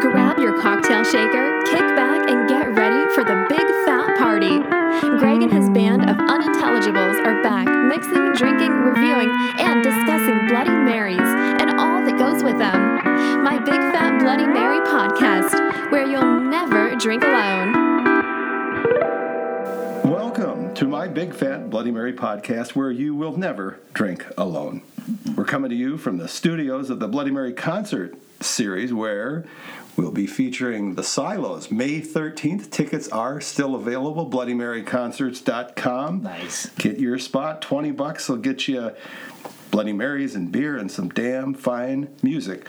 Grab your cocktail shaker, kick back, and get ready for the big fat party. Greg and his band of unintelligibles are back, mixing, drinking, reviewing, and discussing Bloody Marys and all that goes with them. My Big Fat Bloody Mary podcast, where you'll never drink alone. Welcome to my Big Fat Bloody Mary podcast, where you will never drink alone. We're coming to you from the studios of the Bloody Mary concert series, where we'll be featuring the Silos May 13th. Tickets are still available. BloodyMaryConcerts.com. Nice. Get your spot. 20 bucks will get you Bloody Marys and beer and some damn fine music.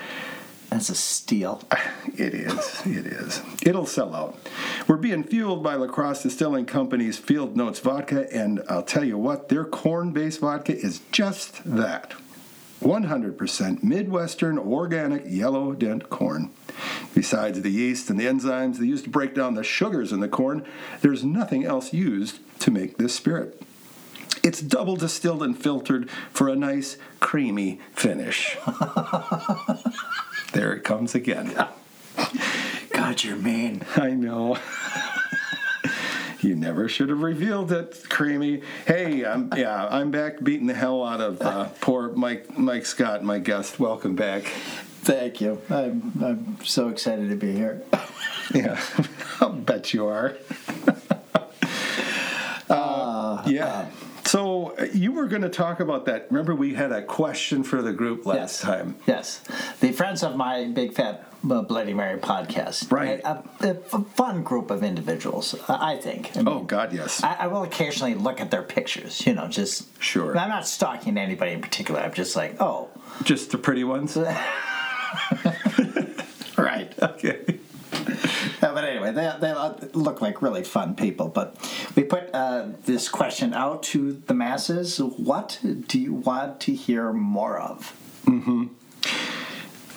That's a steal. It is. It is. It'll sell out. We're being fueled by La Crosse Distilling Company's Field Notes Vodka, and I'll tell you what, their corn based vodka is just that 100% Midwestern organic yellow dent corn. Besides the yeast and the enzymes they use to break down the sugars in the corn, there's nothing else used to make this spirit. It's double distilled and filtered for a nice, creamy finish. there it comes again. God, you're mean. I know. you never should have revealed it, creamy. Hey, I'm yeah, I'm back beating the hell out of uh, poor Mike Mike Scott, my guest. Welcome back. Thank you. I'm, I'm so excited to be here. Yeah, I'll bet you are. uh, yeah. So uh, you were going to talk about that. Remember, we had a question for the group last Yes. time. Yes. The Friends of My Big Fat uh, Bloody Mary podcast. Right. A, a, a fun group of individuals, I think. I Oh God, yes. I, I will occasionally look at their pictures, you know, just. Sure. I'm not stalking anybody in particular. I'm just like, oh, Just the pretty ones. right. Okay. Uh, anyway, they, they look like really fun people. But we put uh, this question out to the masses What do you want to hear more of? Mm-hmm.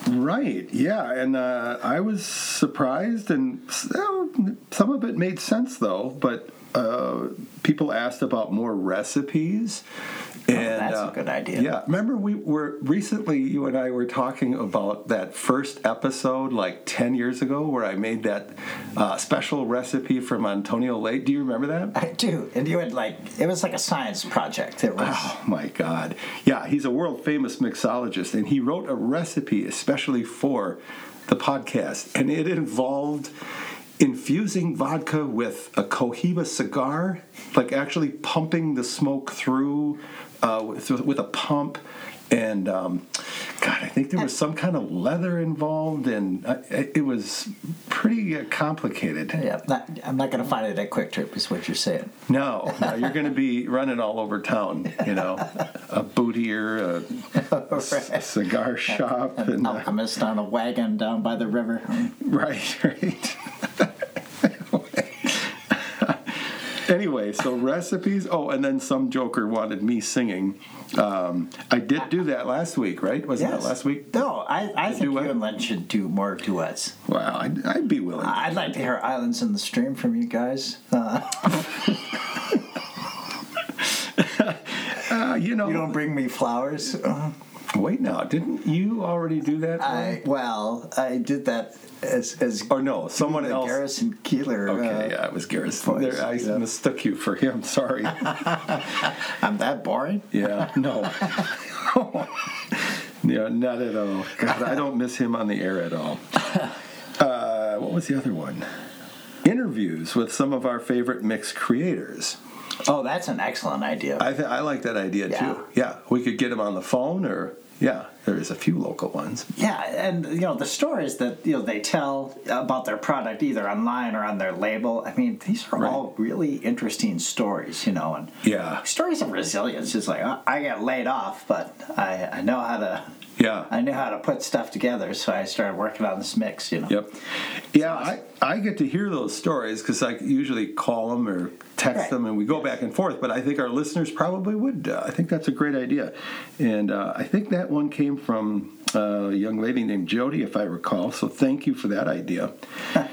Right. Yeah, and uh, I was surprised, and some of it made sense though. But uh, people asked about more recipes. And, Oh, that's a uh, good idea. Yeah, remember we were recently. You and I were talking about that first episode, like ten years ago, where I made that uh, special recipe from Antonio Late. Do you remember that? I do. And you had like, it was like a science project. It was. Oh my God. Yeah, he's a world famous mixologist, and he wrote a recipe especially for the podcast, and it involved infusing vodka with a Cohiba cigar, like actually pumping the smoke through uh, with, with a pump. And um, God, I think there was some kind of leather involved, and uh, it was pretty uh, complicated. Yeah, not, I'm not going to find it at Kwik Trip, is what you're saying. No, no, you're going to be running all over town. You know, a boot here, a, c- a cigar shop, and uh, Alchemist on a wagon down by the river. right, right. Anyway, so recipes. Oh, and then some joker wanted me singing. Um, I did do that last week, right? Wasn't that last week? No, I, I think duet? you and Lynn should do more duets. Wow, I'd, I'd be willing. I'd like to hear Islands in the Stream from you guys. Uh, Uh, you know, you don't bring me flowers. Uh, wait now. Didn't you already do that? I well, I did that as as or no, someone the else. Garrison Keillor. Okay, uh, yeah, it was Garrison. There, I yeah. mistook you for him. Sorry. I'm that boring. Yeah, no. yeah, not at all. God, I don't miss him on the air at all. Uh, what was the other one? Interviews with some of our favorite mix creators. Oh, that's an excellent idea. I th- I like that idea Yeah. too. Yeah, we could get him on the phone, or yeah, there's a few local ones. yeah, and you know the stories that you know they tell about their product either online or on their label. I mean, these are Right. all really interesting stories. You know, and Yeah, stories of resilience. It's like "Oh, I got laid off, but I I know how to yeah. I knew how to put stuff together, so I started working on this mix. You know. Yep. Yeah, I, I get to hear those stories because I usually call them or text Right. them and we go back and forth. But I think our listeners probably would. Uh, I think that's a great idea. And uh, I think that one came from uh, a young lady named Jody, if I recall. So thank you for that idea.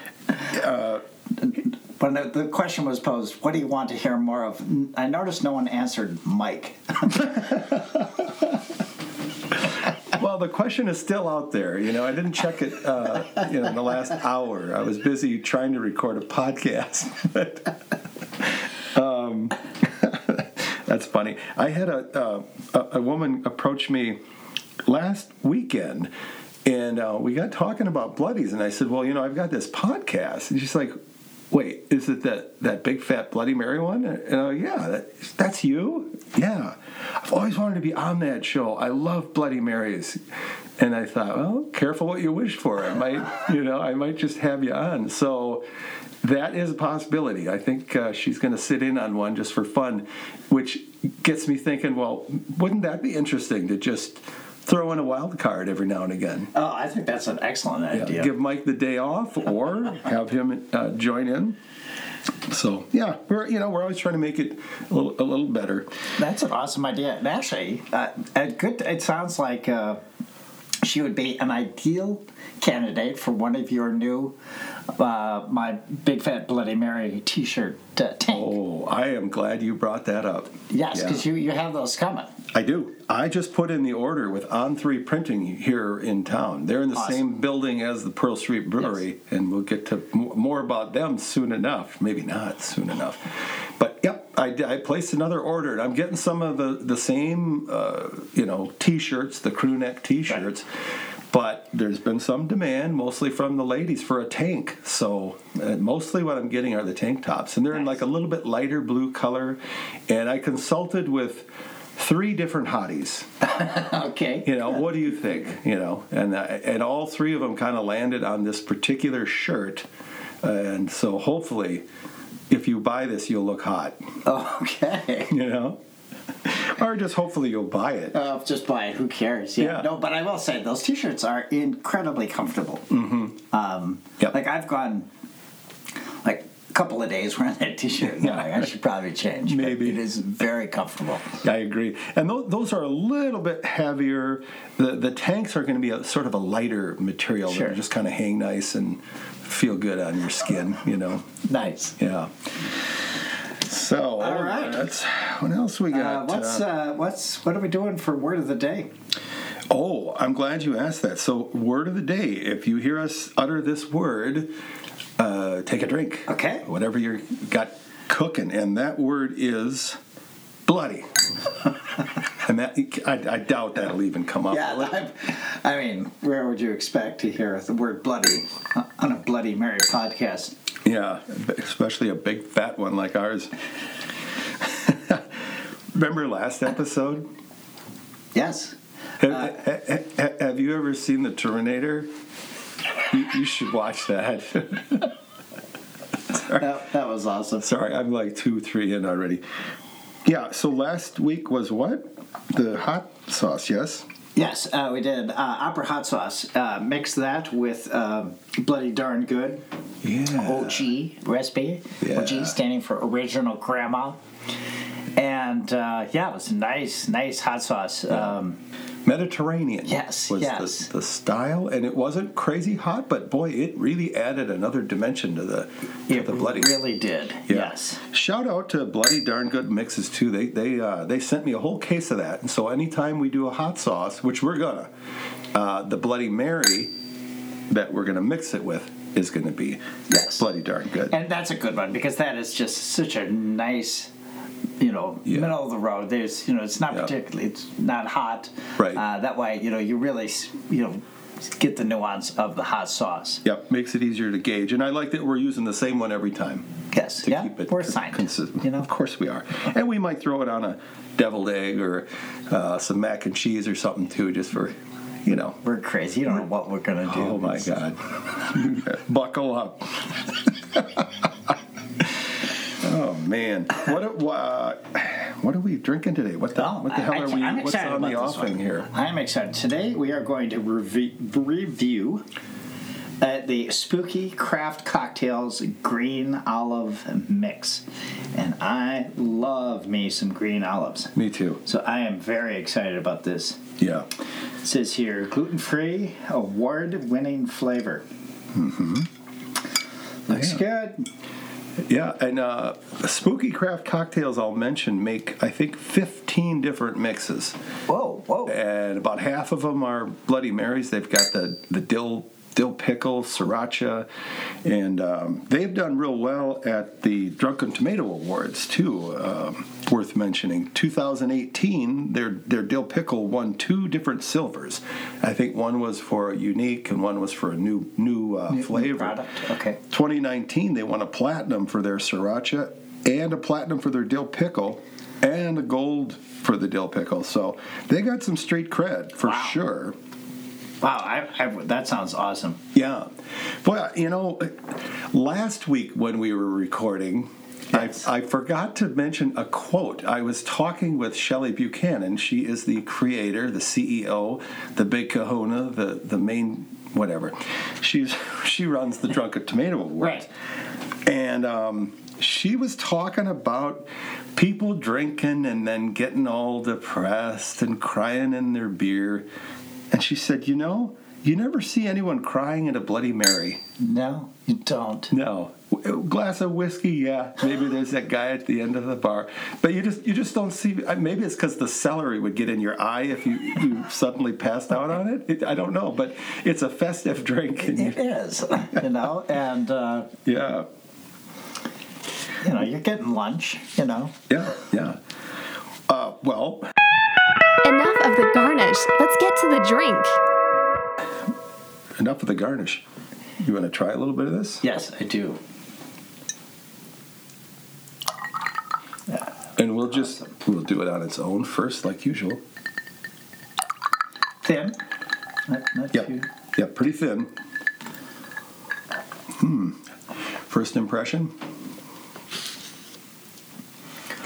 When the, the question was posed, what do you want to hear more of? I noticed no one answered Mike. Well, the question is still out there. You know, I didn't check it. Uh, you know, in the last hour, I was busy trying to record a podcast. But, um, that's funny. I had a, uh, a a woman approach me last weekend, and uh, we got talking about bloodies, and I said, "Well, you know, I've got this podcast," and she's like. Wait, is it that, that big fat Bloody Mary one? And uh, yeah, that, that's you. Yeah, I've always wanted to be on that show. I love Bloody Marys, and I thought, well, careful what you wish for. I might, you know, I might just have you on. So that is a possibility. I think uh, she's going to sit in on one just for fun, which gets me thinking. Well, wouldn't that be interesting to just throw in a wild card every now and again? Oh, I think that's an excellent Yeah, idea. Give Mike the day off, or have him uh, join in. So yeah, we're you know we're always trying to make it a little, a little better. That's an awesome idea. And actually, uh, a good. It sounds like uh, she would be an ideal candidate for one of your new, uh, my big fat Bloody Mary T-shirt uh, tank. Oh, I am glad you brought that up. yes, Yeah. because you you have those coming. I do. I just put in the order with On Three Printing here in town. They're in the Awesome. same building as the Pearl Street Brewery, and we'll get to more about them soon enough. Maybe not soon enough, but yep, I, I placed another order, and I'm getting some of the the same, uh, you know, T-shirts, the crew neck T-shirts. But there's been some demand, mostly from the ladies, for a tank. So uh, mostly what I'm getting are the tank tops, and they're in like a little bit lighter blue color. And I consulted with three different hotties. Okay. You know, what do you think? You know, and uh, and all three of them kind of landed on this particular shirt, and so hopefully, if you buy this, you'll look hot. Okay. You know, or just hopefully you'll buy it. Uh, just buy it. Who cares? Yeah. Yeah. No, but I will say those T-shirts are incredibly comfortable. Mm-hmm. Um, Yep. Like I've gone couple of days wearing that T-shirt. Know, I should probably change. Maybe. it is very comfortable. I agree, and those, those are a little bit heavier. The the tanks are going to be a sort of a lighter material Sure. that just kind of hang nice and feel good on your skin. You know, Nice. yeah. So All right. that's what else we Uh, got. what's uh, uh, what's what are we doing for word of the day? Oh, I'm glad you asked that. So, word of the day if you hear us utter this word, uh, take a drink. Okay. Whatever you got cooking. And that word is bloody. and that I, I doubt that'll even come up. Yeah, I, I mean, where would you expect to hear the word bloody on a Bloody Mary podcast? Yeah, especially a big fat one like ours. Remember last episode? Yes. Have, ha- ha- have you ever seen the Terminator? You, you should watch that. That, that was awesome. Sorry, I'm like two, three in already. Yeah, so last week was what? The hot sauce, yes? Yes, uh, we did uh, opera hot sauce. Uh, mix that with um bloody darn good Yeah. OG recipe. Yeah. OG standing for original grandma. And uh, yeah, it was a nice, nice hot sauce. Um, Mediterranean. Yes, was yes. The, the style, and it wasn't crazy hot, but boy, it really added another dimension to the to it the bloody. really did. Yeah. Yes. Shout out to Bloody Darn Good Mixes too. They they uh, they sent me a whole case of that, and so anytime we do a hot sauce, which we're gonna, uh, the Bloody Mary that we're gonna mix it with is gonna be Yes. Bloody Darn Good. And that's a good one because that is just such a nice, you know, Yeah. middle of the road. There's, you know, it's not Yeah. particularly, it's not hot. Right. Uh, that way, you know, you really, you know, get the nuance of the hot sauce. Yep, makes it easier to gauge, and I like that we're using the same one every time. Yes. to yeah. keep it We're con- signed. consistent. You know. Of course we are, and we might throw it on a deviled egg or uh, some mac and cheese or something too, just for, you know. We're crazy. You don't know what we're gonna do. Oh my God! Buckle up. oh man, what uh, what are we drinking today? What the Oh, what the hell I- are we? I'm What's on the offing here? I'm excited. Today we are going to revi- review uh, the Spooky Craft Cocktails Green Olive Mix, and I love me some green olives. Me too. So I am very excited about this. Yeah. It says here gluten-free, award-winning flavor. Mm-hmm. Looks good. Yeah, and uh, Spooky Craft Cocktails, I'll mention, make I think 15 different mixes, Whoa, whoa. and about half of them are Bloody Marys. They've got the the dill dill pickle, sriracha, and um, they've done real well at the Drunken Tomato Awards too. Um, worth mentioning, 2018, their their dill pickle won two different silvers. I think one was for a unique, and one was for a new new, uh, New- flavor. new product. Okay. 2019, they won a platinum for their sriracha and a platinum for their dill pickle and a gold for the dill pickle. So they got some straight cred for Wow. sure. Wow, I, I, that sounds awesome. Yeah. Boy, you know, last week when we were recording, Yes. I, I forgot to mention a quote. I was talking with Shelley Buchanan. She is the creator, the CEO, the big kahuna, the, the main whatever. She's she runs the Drunken Tomato Awards. Right. And um, she was talking about people drinking and then getting all depressed and crying in their beer. And she said, You know, you never see anyone crying at a Bloody Mary. No, you don't. No. A glass of whiskey, yeah. Maybe there's that guy at the end of the bar, but you just you just don't see. Maybe it's because the celery would get in your eye if you, you suddenly passed out on it. it. I don't know, but it's a festive drink. And It you, is, you know, and uh, yeah, you know, you're getting lunch, you know. yeah, yeah. Uh, well, Enough of the garnish. Let's get to the drink. enough of the garnish. You want to try a little bit of this? Yes, I do. And we'll just we'll do it on its own first, like usual. Thin. Not, not Yep. too. Yep, pretty thin. Hmm. First impression?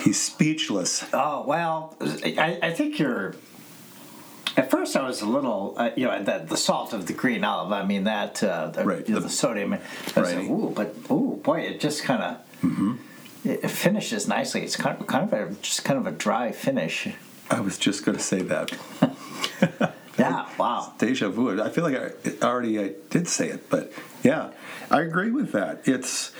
He's speechless. Oh well, I, I think you're. At first, I was a little, uh, you know, the, the salt of the green olive. I mean that, uh, the, Right, you know, the- the, sodium. I Right. ooh, but ooh, boy, it just kind of. It, it finishes nicely. It's kind of, kind of a just kind of a dry finish. I was just going to say that. Yeah. Wow. Deja vu. I feel like I already I did say it, but yeah, I agree with that. It's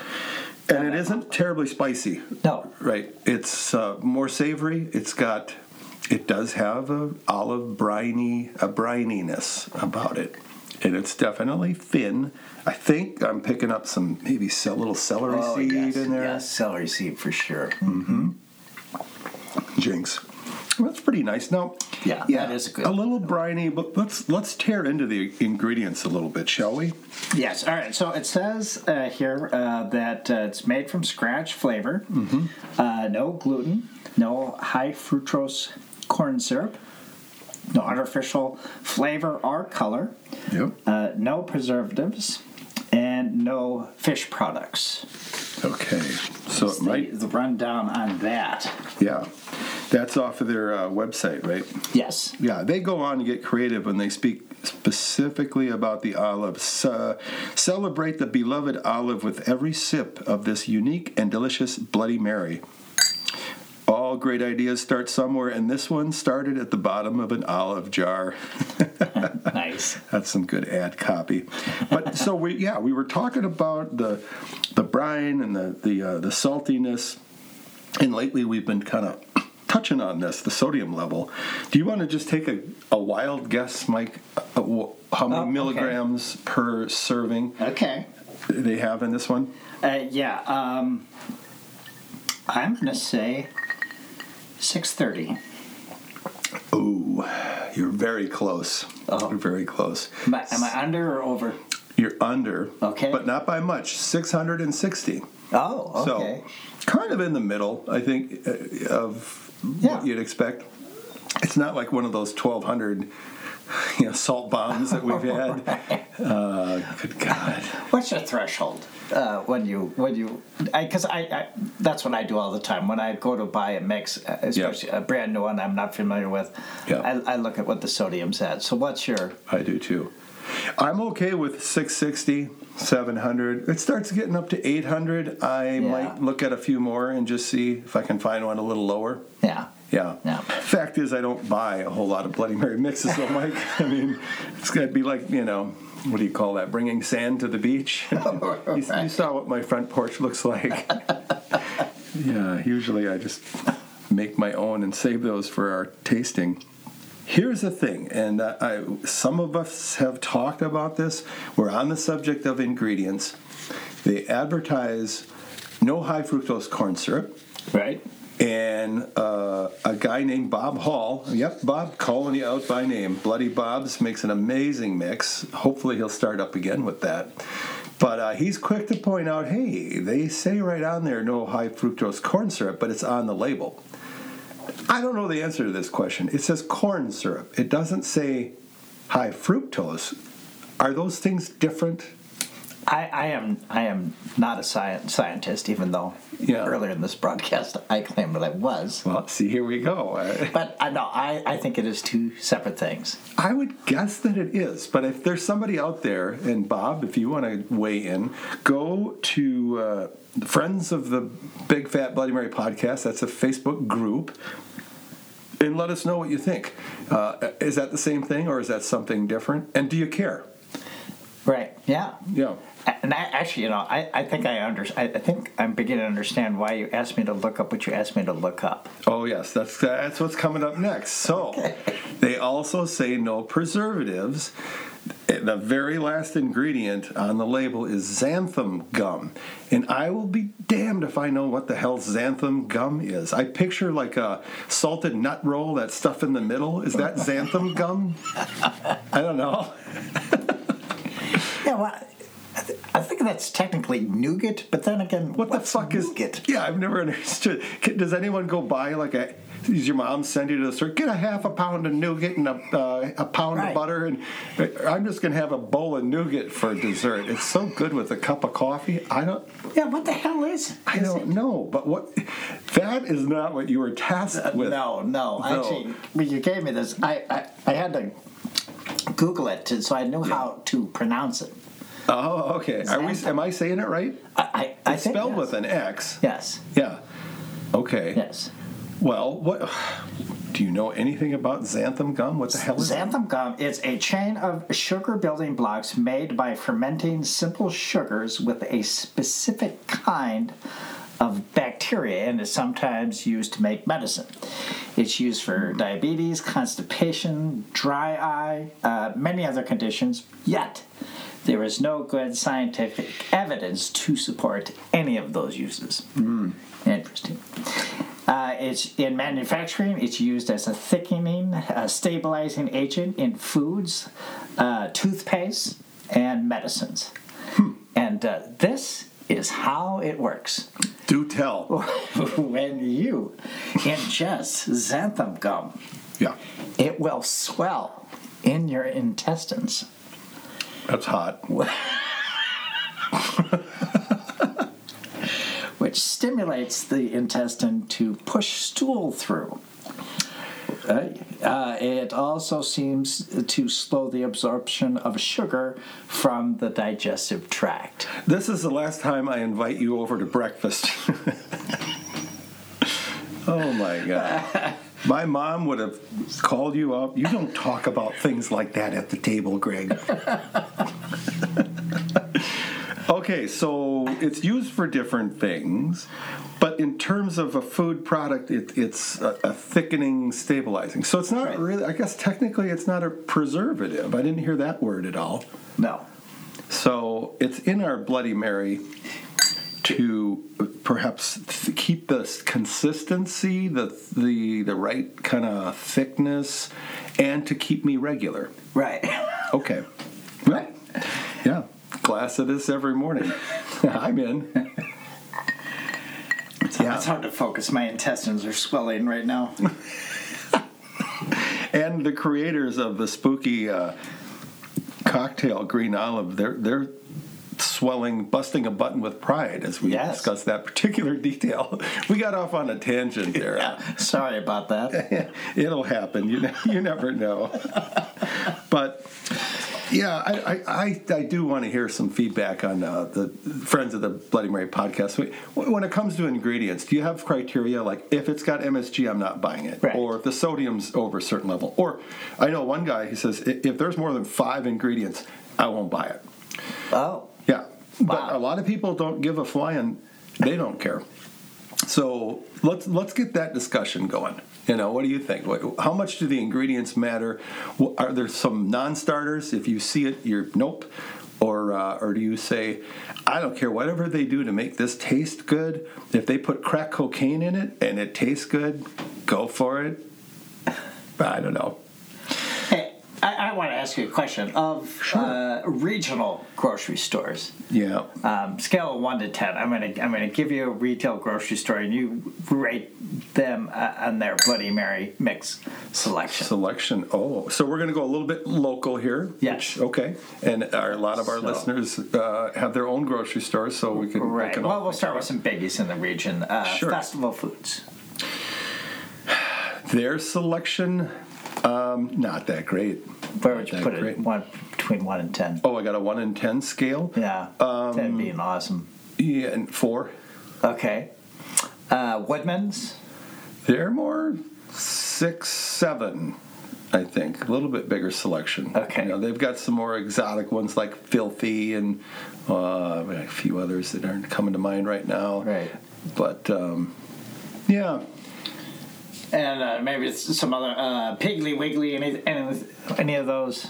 and it isn't terribly spicy. No. Right. It's uh, more savory. It's got. It does have a olive briny a brininess about it, and it's definitely thin. I think I'm picking up some maybe a little celery Oh, seed yes, in there. yes, celery seed for sure. Mm-hmm. Jinx. Well, that's pretty nice. Now, Yeah, that is good. A little briny, but let's let's tear into the ingredients a little bit, shall we? Yes. All right. So it says uh, here uh, that uh, it's made from scratch flavor, Mm-hmm. uh, no gluten, no high fructose corn syrup, no artificial flavor or color, Yep. uh, no preservatives, and no fish products. Okay. So it The, might, the rundown on that. yeah. That's off of their uh, website, right? Yes. Yeah, they go on to get creative when they speak specifically about the olive. Uh, celebrate the beloved olive with every sip of this unique and delicious Bloody Mary. All great ideas start somewhere, and this one started at the bottom of an olive jar. Nice. That's some good ad copy. But so we, yeah, we were talking about the the brine and the the uh, the saltiness, and lately we've been kind of touching on this, the sodium level. Do you want to just take a, a wild guess, Mike? uh, How many Oh, okay. milligrams per serving Okay. they have in this one? Uh, yeah. Um, I'm going to say 630. Ooh, you're very close. Oh. You're very close. Am I, am I under or over? You're under, Okay. but not by much. 660. Oh, okay. So, kind of in the middle, I think, uh, of Yeah. what you'd expect. It's not like one of those 1,200 you know, salt bombs that we've had. uh, good God. What's your threshold uh, when you when you? Because I, I, that's what I do all the time when I go to buy a mix, uh, especially a brand new one I'm not familiar with. Yeah. I, I look at what the sodium's at. So what's your? I do too. I'm okay with 660, 700. It starts getting up to 800. I Yeah. might look at a few more and just see if I can find one a little lower. Yeah. Yeah. Fact is, I don't buy a whole lot of Bloody Mary mixes, though, Mike. I mean, it's going to be like, you know, what do you call that? Bringing sand to the beach. you, you saw what my front porch looks like. yeah, usually I just make my own and save those for our tasting. Here's the thing, and uh, I, some of us have talked about this. We're on the subject of ingredients. They advertise no high fructose corn syrup, Right. And uh, a guy named Bob Hall. Yep, Bob, calling you out by name. Bloody Bob's makes an amazing mix. Hopefully, he'll start up again with that. But uh, he's quick to point out hey, they say right on there no high fructose corn syrup, but it's on the label. I don't know the answer to this question. It says corn syrup, it doesn't say high fructose. Are those things different? I, I am I am not a science, scientist, even though Yeah. earlier in this broadcast I claimed that I was. Well, see, here we go. Uh, But I know I, I think it is two separate things. I would guess that it is, but if there's somebody out there, and Bob, if you want to weigh in, go to uh, Friends of the Big Fat Bloody Mary podcast. That's a Facebook group, and let us know what you think. Uh, is that the same thing, or is that something different? And do you care? Right. Yeah. Yeah. And I, actually, you know, I, I think I under I, I think I'm beginning to understand why you asked me to look up what you asked me to look up. Oh yes, that's that's what's coming up next. So, they also say no preservatives. The very last ingredient on the label is xanthan gum, and I will be damned if I know what the hell xanthan gum is. I picture like a salted nut roll, that stuff in the middle. Is that xanthan gum? I don't know. Yeah. Well, I, th- I think that's technically nougat, but then again, What the fuck is nougat? Yeah, I've never understood. Does anyone go buy like a? Does your mom send you to the store? Get a half a pound of nougat and a, uh, a pound Right. of butter, and uh, I'm just gonna have a bowl of nougat for dessert. It's so good with a cup of coffee. I don't. Yeah. What the hell is? I is don't it? know, but what? That is not what you were tasked with. No, no. No. Actually, when you gave me this, I, I, I had to Google it to, so I knew how to pronounce it. Oh, okay. Are we? Am I saying it right? I, I, I It's spelled yes. with an X. Yes. Yeah. Okay. Yes. Well, what? Do you know anything about xanthan gum? What the hell is? Xanthan gum is a chain of sugar building blocks made by fermenting simple sugars with a specific kind of bacteria and is sometimes used to make medicine. It's used for diabetes, constipation, dry eye, uh, many other conditions, yet there is no good scientific evidence to support any of those uses. Interesting. Uh, it's in manufacturing. It's used as a thickening, uh, stabilizing agent in foods, uh, toothpaste, and medicines. And uh, this is how it works. Do tell. when you ingest xanthan gum, Yeah. it will swell in your intestines. That's hot. which stimulates the intestine to push stool through. Uh, uh, it also seems to slow the absorption of sugar from the digestive tract. This is the last time I invite you over to breakfast. oh my God. My mom would have called you up. You don't talk about things like that at the table, Greg. okay, so it's used for different things, but in terms of a food product, it, it's a, a thickening, stabilizing. So it's not Right. really, I guess technically it's not a preservative. I didn't hear that word at all. No. So it's in our Bloody Mary to perhaps th- keep the consistency, the the the right kind of thickness, and to keep me regular. Right. Okay. Right. Yeah. Glass of this every morning. I'm in. Yeah. It's hard to focus. My intestines are swelling right now. And the creators of the spooky uh, cocktail Green Olive, they're they're swelling, busting a button with pride as we Yes. discuss that particular detail. We got off on a tangent there. Yeah. Sorry about that. It'll happen. You you never know. But yeah, I, I, I, I do want to hear some feedback on uh, the Friends of the Bloody Mary podcast. When it comes to ingredients, do you have criteria like if it's got MSG, I'm not buying it, Right. or if the sodium's over a certain level? Or I know one guy who says if there's more than five ingredients, I won't buy it. Oh, Yeah, but a lot of people don't give a flying. They don't care. So let's let's get that discussion going. You know, what do you think? What, how much do the ingredients matter? Are there some non-starters? If you see it, you're nope. Or uh, or do you say, I don't care whatever they do to make this taste good. If they put crack cocaine in it and it tastes good, go for it. I don't know. I, I want to ask you a question of Sure. uh, regional grocery stores. Yeah. Um, scale of one to ten. I'm gonna I'm gonna give you a retail grocery store, and you rate them uh, on their Bloody Mary mix selection. Selection. Oh, so we're going to go a little bit local here. Yes. which- okay. And our, a lot of our So- listeners uh, have their own grocery stores, so we can. we right. can Well, we'll start with some biggies in the region. Uh, Sure. Festival foods. Their selection, um, not that great. Where would you put that it? One between one and ten. Oh, I got a one in ten scale. Yeah, Um, ten being awesome. Yeah, and four. Okay. Uh, Woodman's. They're more six, seven. I think a little bit bigger selection. Okay. You know, they've got some more exotic ones like Filthy and uh, a few others that aren't coming to mind right now. Right. But um, yeah, And uh, maybe it's some other uh, Piggly Wiggly, any, any any of those.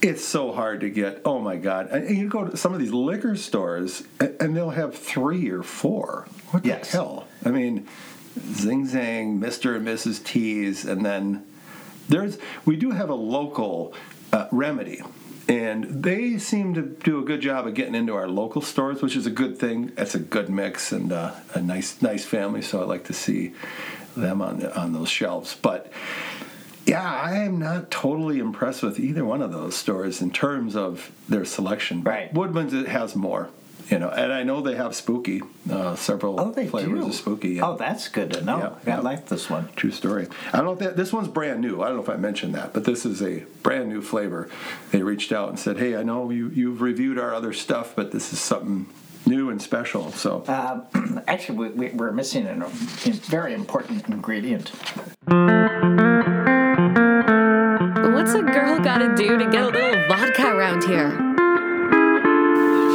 it's so hard to get. Oh my God! And you go to some of these liquor stores, and they'll have three or four. What Yes. the hell? I mean, Zing Zang, Mister and Mrs. T's, and then there's we do have a local uh, remedy. And they seem to do a good job of getting into our local stores, which is a good thing. It's a good mix and uh, a nice, nice family. So I like to see them on the, on those shelves. But yeah, I am not totally impressed with either one of those stores in terms of their selection. Right. Woodman's it has more, you know, and I know they have spooky, uh, several Oh, flavors do. of spooky. yeah. Oh, that's good to know. Yeah, I yeah. like this one. True story. I don't know if that this one's brand new. I don't know if I mentioned that, but this is a brand new flavor. They reached out and said, "Hey, I know you you've reviewed our other stuff, but this is something new and special." So Um, actually, we, we, we're missing a very important ingredient. What's a girl gotta do to get a little vodka around here?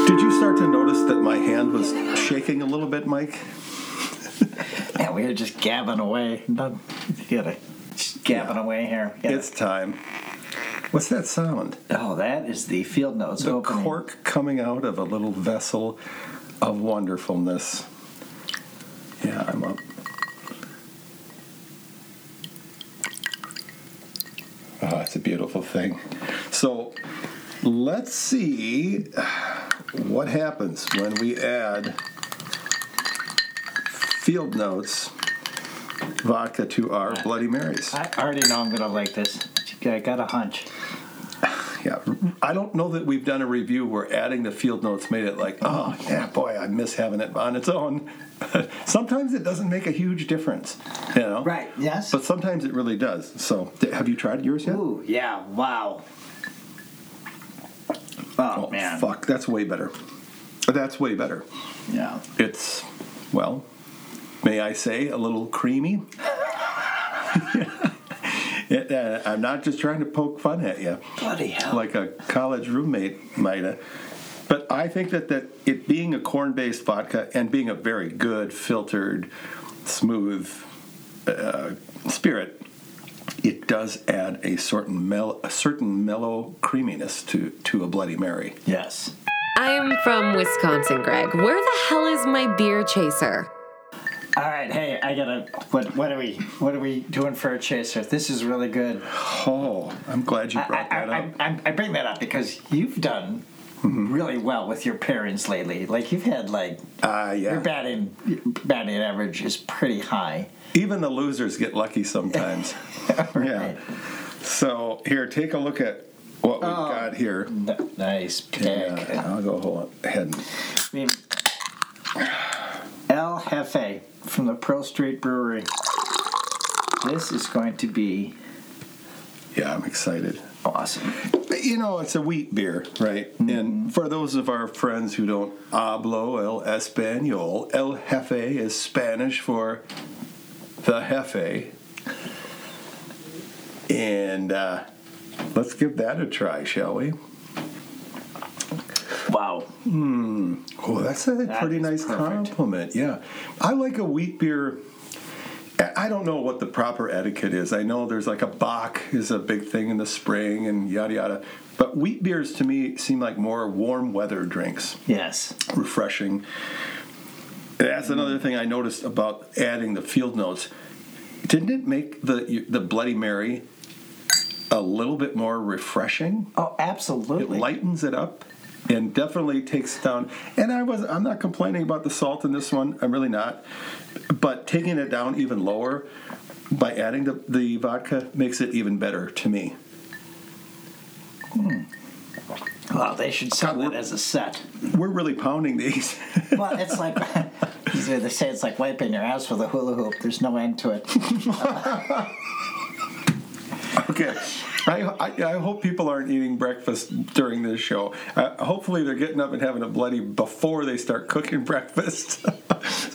did you start to notice that my hand was shaking a little bit, Mike? Yeah, we were just gabbing away. Not, you gotta just gabbing away here. Yeah. It's time. What's that sound? oh, that is the field notes The opening. cork coming out of a little vessel of wonderfulness. Yeah, I'm up. Oh, it's a beautiful thing. So let's see what happens when we add field notes vodka to our ah. Bloody Marys. I already know I'm gonna like this. I got a hunch. Yeah, I don't know that we've done a review where adding the field notes made it like, oh yeah, boy, I miss having it on its own. sometimes it doesn't make a huge difference, you know. Right. Yes. But sometimes it really does. So, have you tried yours yet? Ooh, yeah. Wow. Oh, oh man. fuck, that's way better. That's way better. Yeah. It's well, may I say, a little creamy. It, I'm not just trying to poke fun at you. Bloody hell. like a college roommate might have. But I think that, that it being a corn based vodka and being a very good, filtered, smooth uh, spirit, it does add a certain mel- a certain mellow creaminess to, to a Bloody Mary. yes. I'm from Wisconsin, Greg. Where the hell is my beer chaser? All right. Hey, I gotta. What? What are we? What are we doing for a chaser? This is really good. Oh, I'm glad you brought I, that I, up. I, I bring that up because you've done really well with your pairings lately. Like you've had like Ah, your batting batting average is pretty high. Even the losers get lucky sometimes. Yeah. So here, take a look at what we've Oh. got here. N- nice pick. Yeah, I'll go ahead. And, I mean, El Jefe from the Pearl Street Brewery. This is going to be yeah, I'm excited. awesome. You know, it's a wheat beer, right? And for those of our friends who don't hablo el español, el jefe is Spanish for the jefe. And uh, let's give that a try, shall we? Wow. Hmm. Oh, that's a That pretty nice perfect. compliment. Yeah, I like a wheat beer. I- I don't know what the proper etiquette is. I know there's like a Bock is a big thing in the spring and yada yada. But wheat beers to me seem like more warm weather drinks, Yes. refreshing. That's another thing I noticed about adding the field notes. Didn't it make the the Bloody Mary a little bit more refreshing? Oh, absolutely. it lightens it up and definitely takes down and i was i'm not complaining about the salt in this one i'm really not but taking it down even lower by adding the, the vodka makes it even better to me hmm. well, they should sell God, it as a set. we're really pounding these Well, it's like they say it's like wiping your ass with a hula hoop. There's no end to it. okay I, I, I hope people aren't eating breakfast during this show. Uh, hopefully, they're getting up and having a bloody before they start cooking breakfast.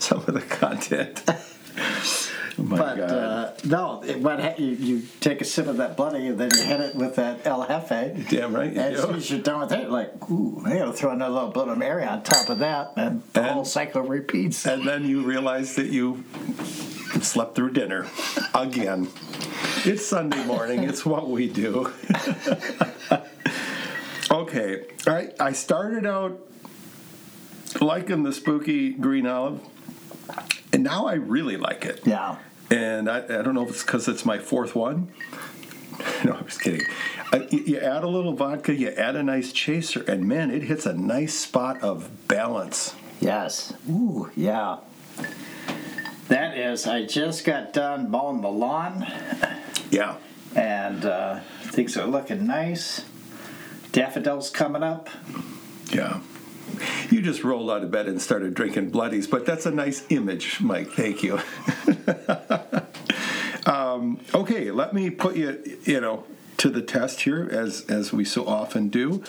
Some of the content. Oh my But uh, no, it, you, you take a sip of that bloody and then you hit it with that El Jefe. Damn right you And as soon as you're done with it, like, ooh, I gotta throw another little Bloody Mary on top of that, and the And- whole cycle repeats. and then you realize that you slept through dinner again. It's Sunday morning. It's what we do. okay, I I started out liking the spooky green olive, and now I really like it. yeah. And I, I don't know if it's because it's my fourth one. No, I'm just kidding. You, you add a little vodka, you add a nice chaser, and man, it hits a nice spot of balance. Yes. Ooh, yeah. That is, I just got done mowing the lawn, Yeah. and uh, things are looking nice. Daffodils coming up. Yeah. You just rolled out of bed and started drinking bloodies, but that's a nice image, Mike. Thank you. um, okay, let me put you, you know, to the test here, as as we so often do.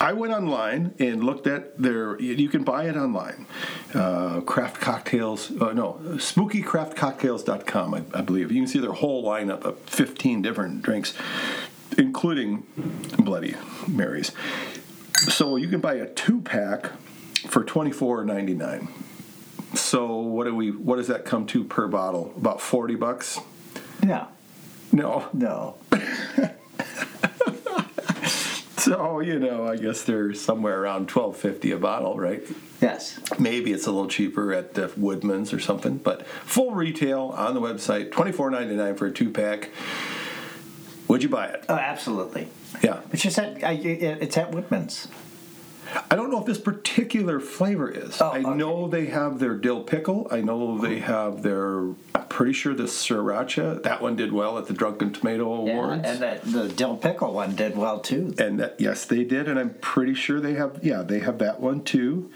I went online and looked at their. You can buy it online. Uh, craft cocktails. Uh, no, spookycraftcocktails.com. I, I believe you can see their whole lineup of 15 different drinks, including Bloody Marys. So you can buy a two pack for twenty four ninety nine. So what do we? What does that come to per bottle? About forty bucks? Yeah. No. No. So you know, I guess they're somewhere around twelve fifty a bottle, right? Yes. Maybe it's a little cheaper at the Woodman's or something, but full retail on the website, twenty four ninety nine for a two pack. Would you buy it? Oh, absolutely. Yeah. But you said I, it's at Whitman's. I don't know if this particular flavor is. Oh, I okay. know they have their dill pickle. I know they have their. I'm pretty sure the sriracha. That one did well at the Drunken Tomato Awards. Yeah, and that, the dill pickle one did well too. and that, yes, they did, and I'm pretty sure they have. Yeah, they have that one too.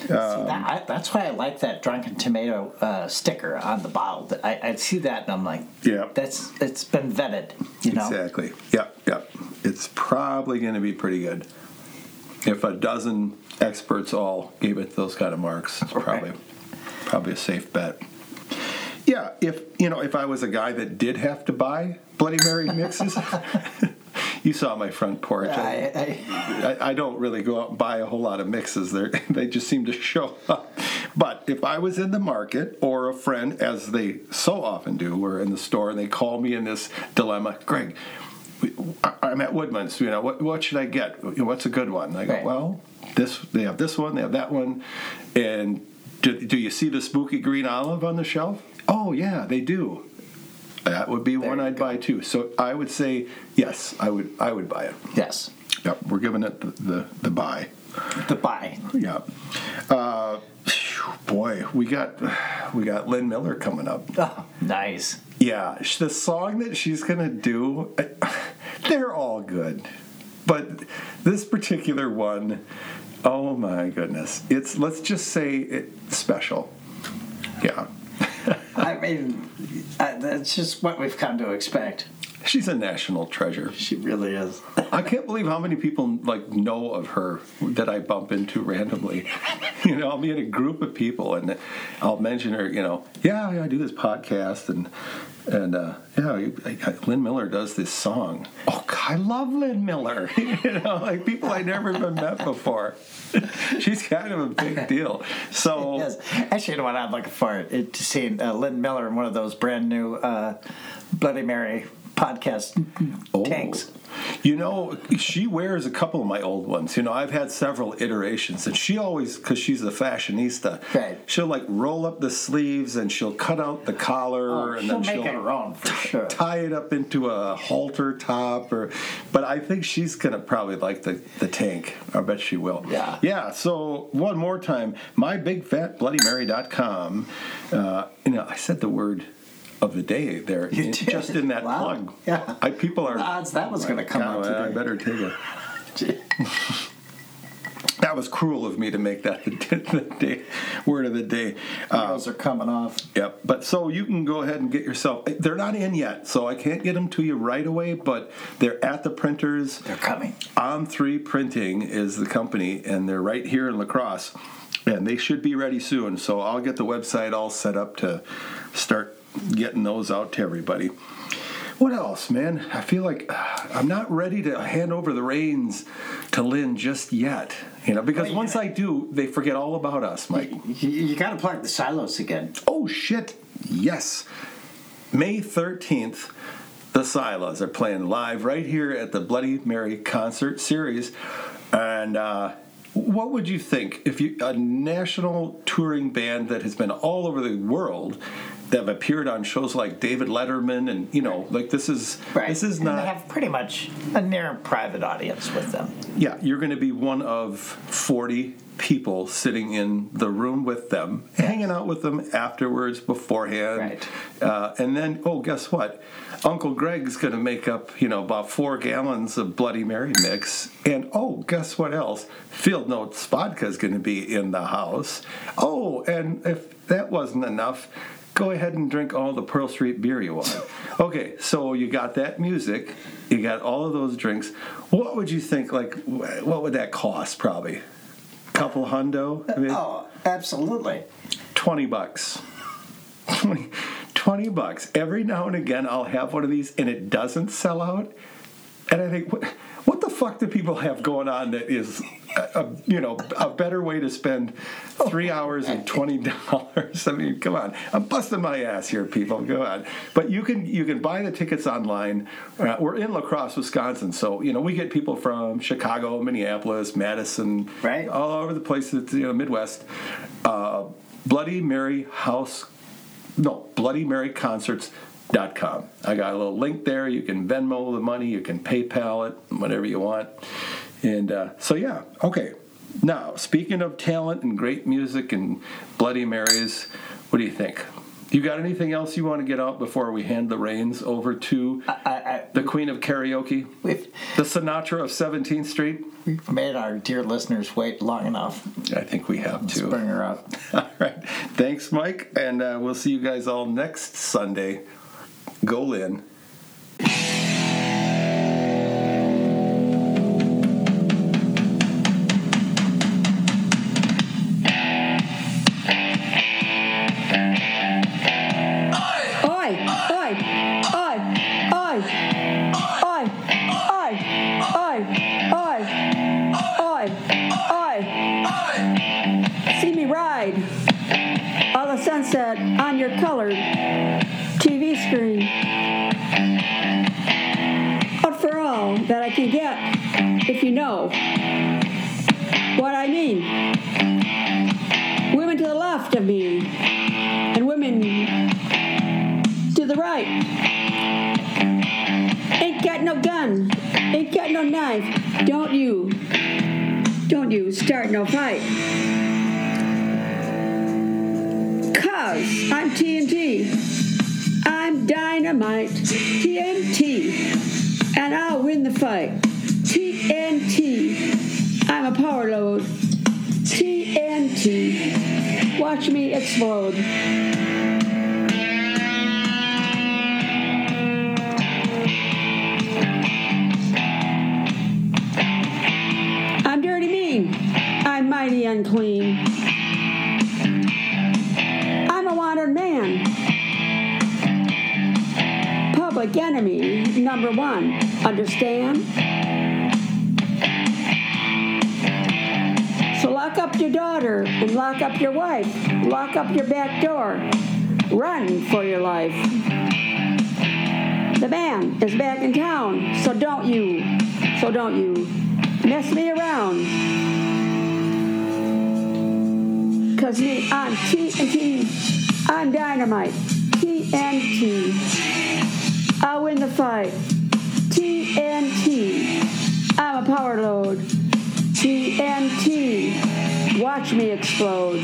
See, that, I, that's why I like that drunken tomato uh, sticker on the bottle. I, I see that and I'm like, Yeah. that's it's been vetted. You know, Exactly. Yep, yep. It's probably going to be pretty good. If a dozen experts all gave it those kind of marks, it's probably probably a safe bet. Yeah, if you know, if I was a guy that did have to buy Bloody Mary mixes, you saw my front porch. I, I, I, I don't really go out and buy a whole lot of mixes. They they just seem to show up. But if I was in the market or a friend, as they so often do, were in the store and they call me in this dilemma, Greg, I'm at Woodman's. You know, what what should I get? What's a good one? And I go, Right. well, this they have this one, they have that one, and do, do you see the spooky green olive on the shelf? Oh yeah, they do. That would be one I'd go. buy too. So I would say yes, I would I would buy it. yes, Yep, we're giving it the, the, the buy. the buy. Yeah. Uh, boy, we got we got Lynn Miller coming up. Oh, nice. Yeah, the song that she's gonna do, they're all good, but this particular one, oh my goodness, it's let's just say it's special. Yeah. I mean, that's just what we've come to expect. She's a national treasure. She really is. I can't believe how many people like know of her that I bump into randomly. You know, I'll be in a group of people and I'll mention her. You know, yeah, I do this podcast and and uh, yeah, I, I, Lynn Miller does this song. Oh, I love Lynn Miller. you know, like people I never even met before. She's kind of a big deal. So Yes. Actually, you know what I'm looking for? It, to see uh, Lynn Miller in one of those brand new uh, Bloody Mary podcast Oh. tanks. You know, she wears a couple of my old ones. You know, I've had several iterations, and she always, because she's a fashionista, Right. she'll like roll up the sleeves and she'll cut out the collar, Oh, and she'll then make she'll it her own for sure. tie it up into a halter top. Or, but I think she's gonna probably like the the tank. I bet she will. Yeah. Yeah. So one more time, mybigfatbloodymary.com. Uh, you know, I said the word. Of the day there, in- just in that Wow. plug. Yeah. I, people are The odds that was gonna come God, out I better take it. That was cruel of me to make that the, the day, word of the day. Uh, Those are coming off. Yep. But so you can go ahead and get yourself. They're not in yet, so I can't get them to you right away. But they're at the printers. They're coming. On Three Printing is the company, and they're right here in La Crosse, and they should be ready soon. So I'll get the website all set up to start getting those out to everybody. What else, man? I feel like uh, I'm not ready to hand over the reins to Lynn just yet. You know, because Well, you- once I do, they forget all about us, Mike. You, you got to plug the silos again. Oh shit! Yes, May thirteenth, the Silas are playing live right here at the Bloody Mary concert series, and uh, what would you think if you a national touring band that has been all over the world that have appeared on shows like David Letterman and you know like this is Right. this is And not They have pretty much a near private audience with them. yeah, you're going to be one of 40 people sitting in the room with them, hanging out with them afterwards, beforehand. Right. Uh, and then, oh, guess what? Uncle Greg's going to make up, you know, about four gallons of Bloody Mary mix. And oh, guess what else? Field Notes vodka is going to be in the house. Oh, and if that wasn't enough, go ahead and drink all the Pearl Street beer you want. Okay, so you got that music, you got all of those drinks. What would you think? Like, what would that cost? Probably a couple hundo. I mean, Oh, absolutely. 20 bucks. 20, 20 bucks. Every now and again, I'll have one of these and it doesn't sell out. And I think, what, what the fuck do people have going on that is, a, a, you know, a better way to spend three hours and twenty dollars? I mean, come on, I'm busting my ass here, people. Go on, but you can you can buy the tickets online. Uh, we're in La Crosse, Wisconsin, so you know we get people from Chicago, Minneapolis, Madison, Right. all over the place. It's you know Midwest. Uh, Bloody Mary House no, bloodymaryconcerts.com. I got a little link there. You can Venmo the money, you can PayPal it, whatever you want. And uh, so, yeah, okay. Now, speaking of talent and great music and Bloody Marys, what do you think? You got anything else you want to get out before we hand the reins over to I, I, the Queen of Karaoke, the Sinatra of 17th Street? we've made our dear listeners wait long enough. I think we have Let's to. bring her up. All right. Thanks, Mike. And uh, we'll see you guys all next Sunday. Go in. See me ride. on the sunset on your colored that I can get if you know what I mean. Women to the left of me and women to the right. Ain't got no gun, ain't got no knife. Don't you, don't you start no fight. Cause I'm TNT, I'm dynamite, TNT, and I'll win the fight. TNT, I'm a power load. TNT, watch me explode. I'm dirty mean. I'm mighty unclean. Public enemy number one. Understand? So lock up your daughter and lock up your wife. Lock up your back door. Run for your life. The man is back in town, so don't you, so don't you mess me around. Cause me, I'm TNT, I'm dynamite. TNT, I'll win the fight. TNT, I'm a power load. TNT, watch me explode.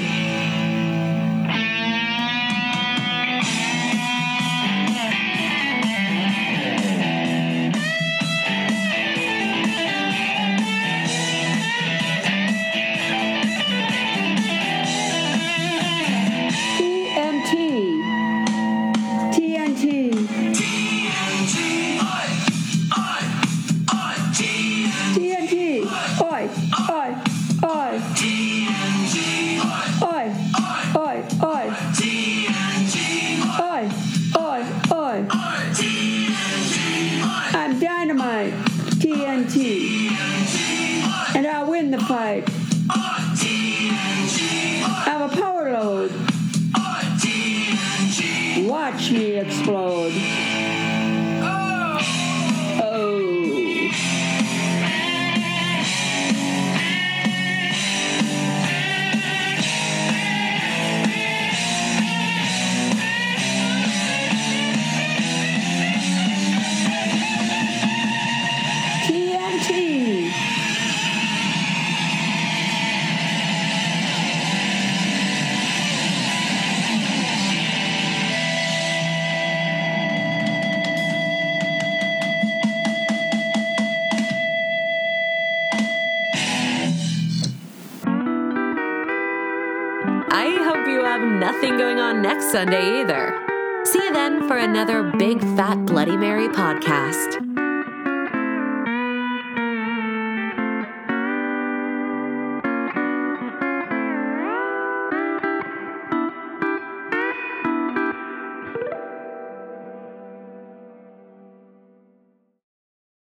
Watch me explode.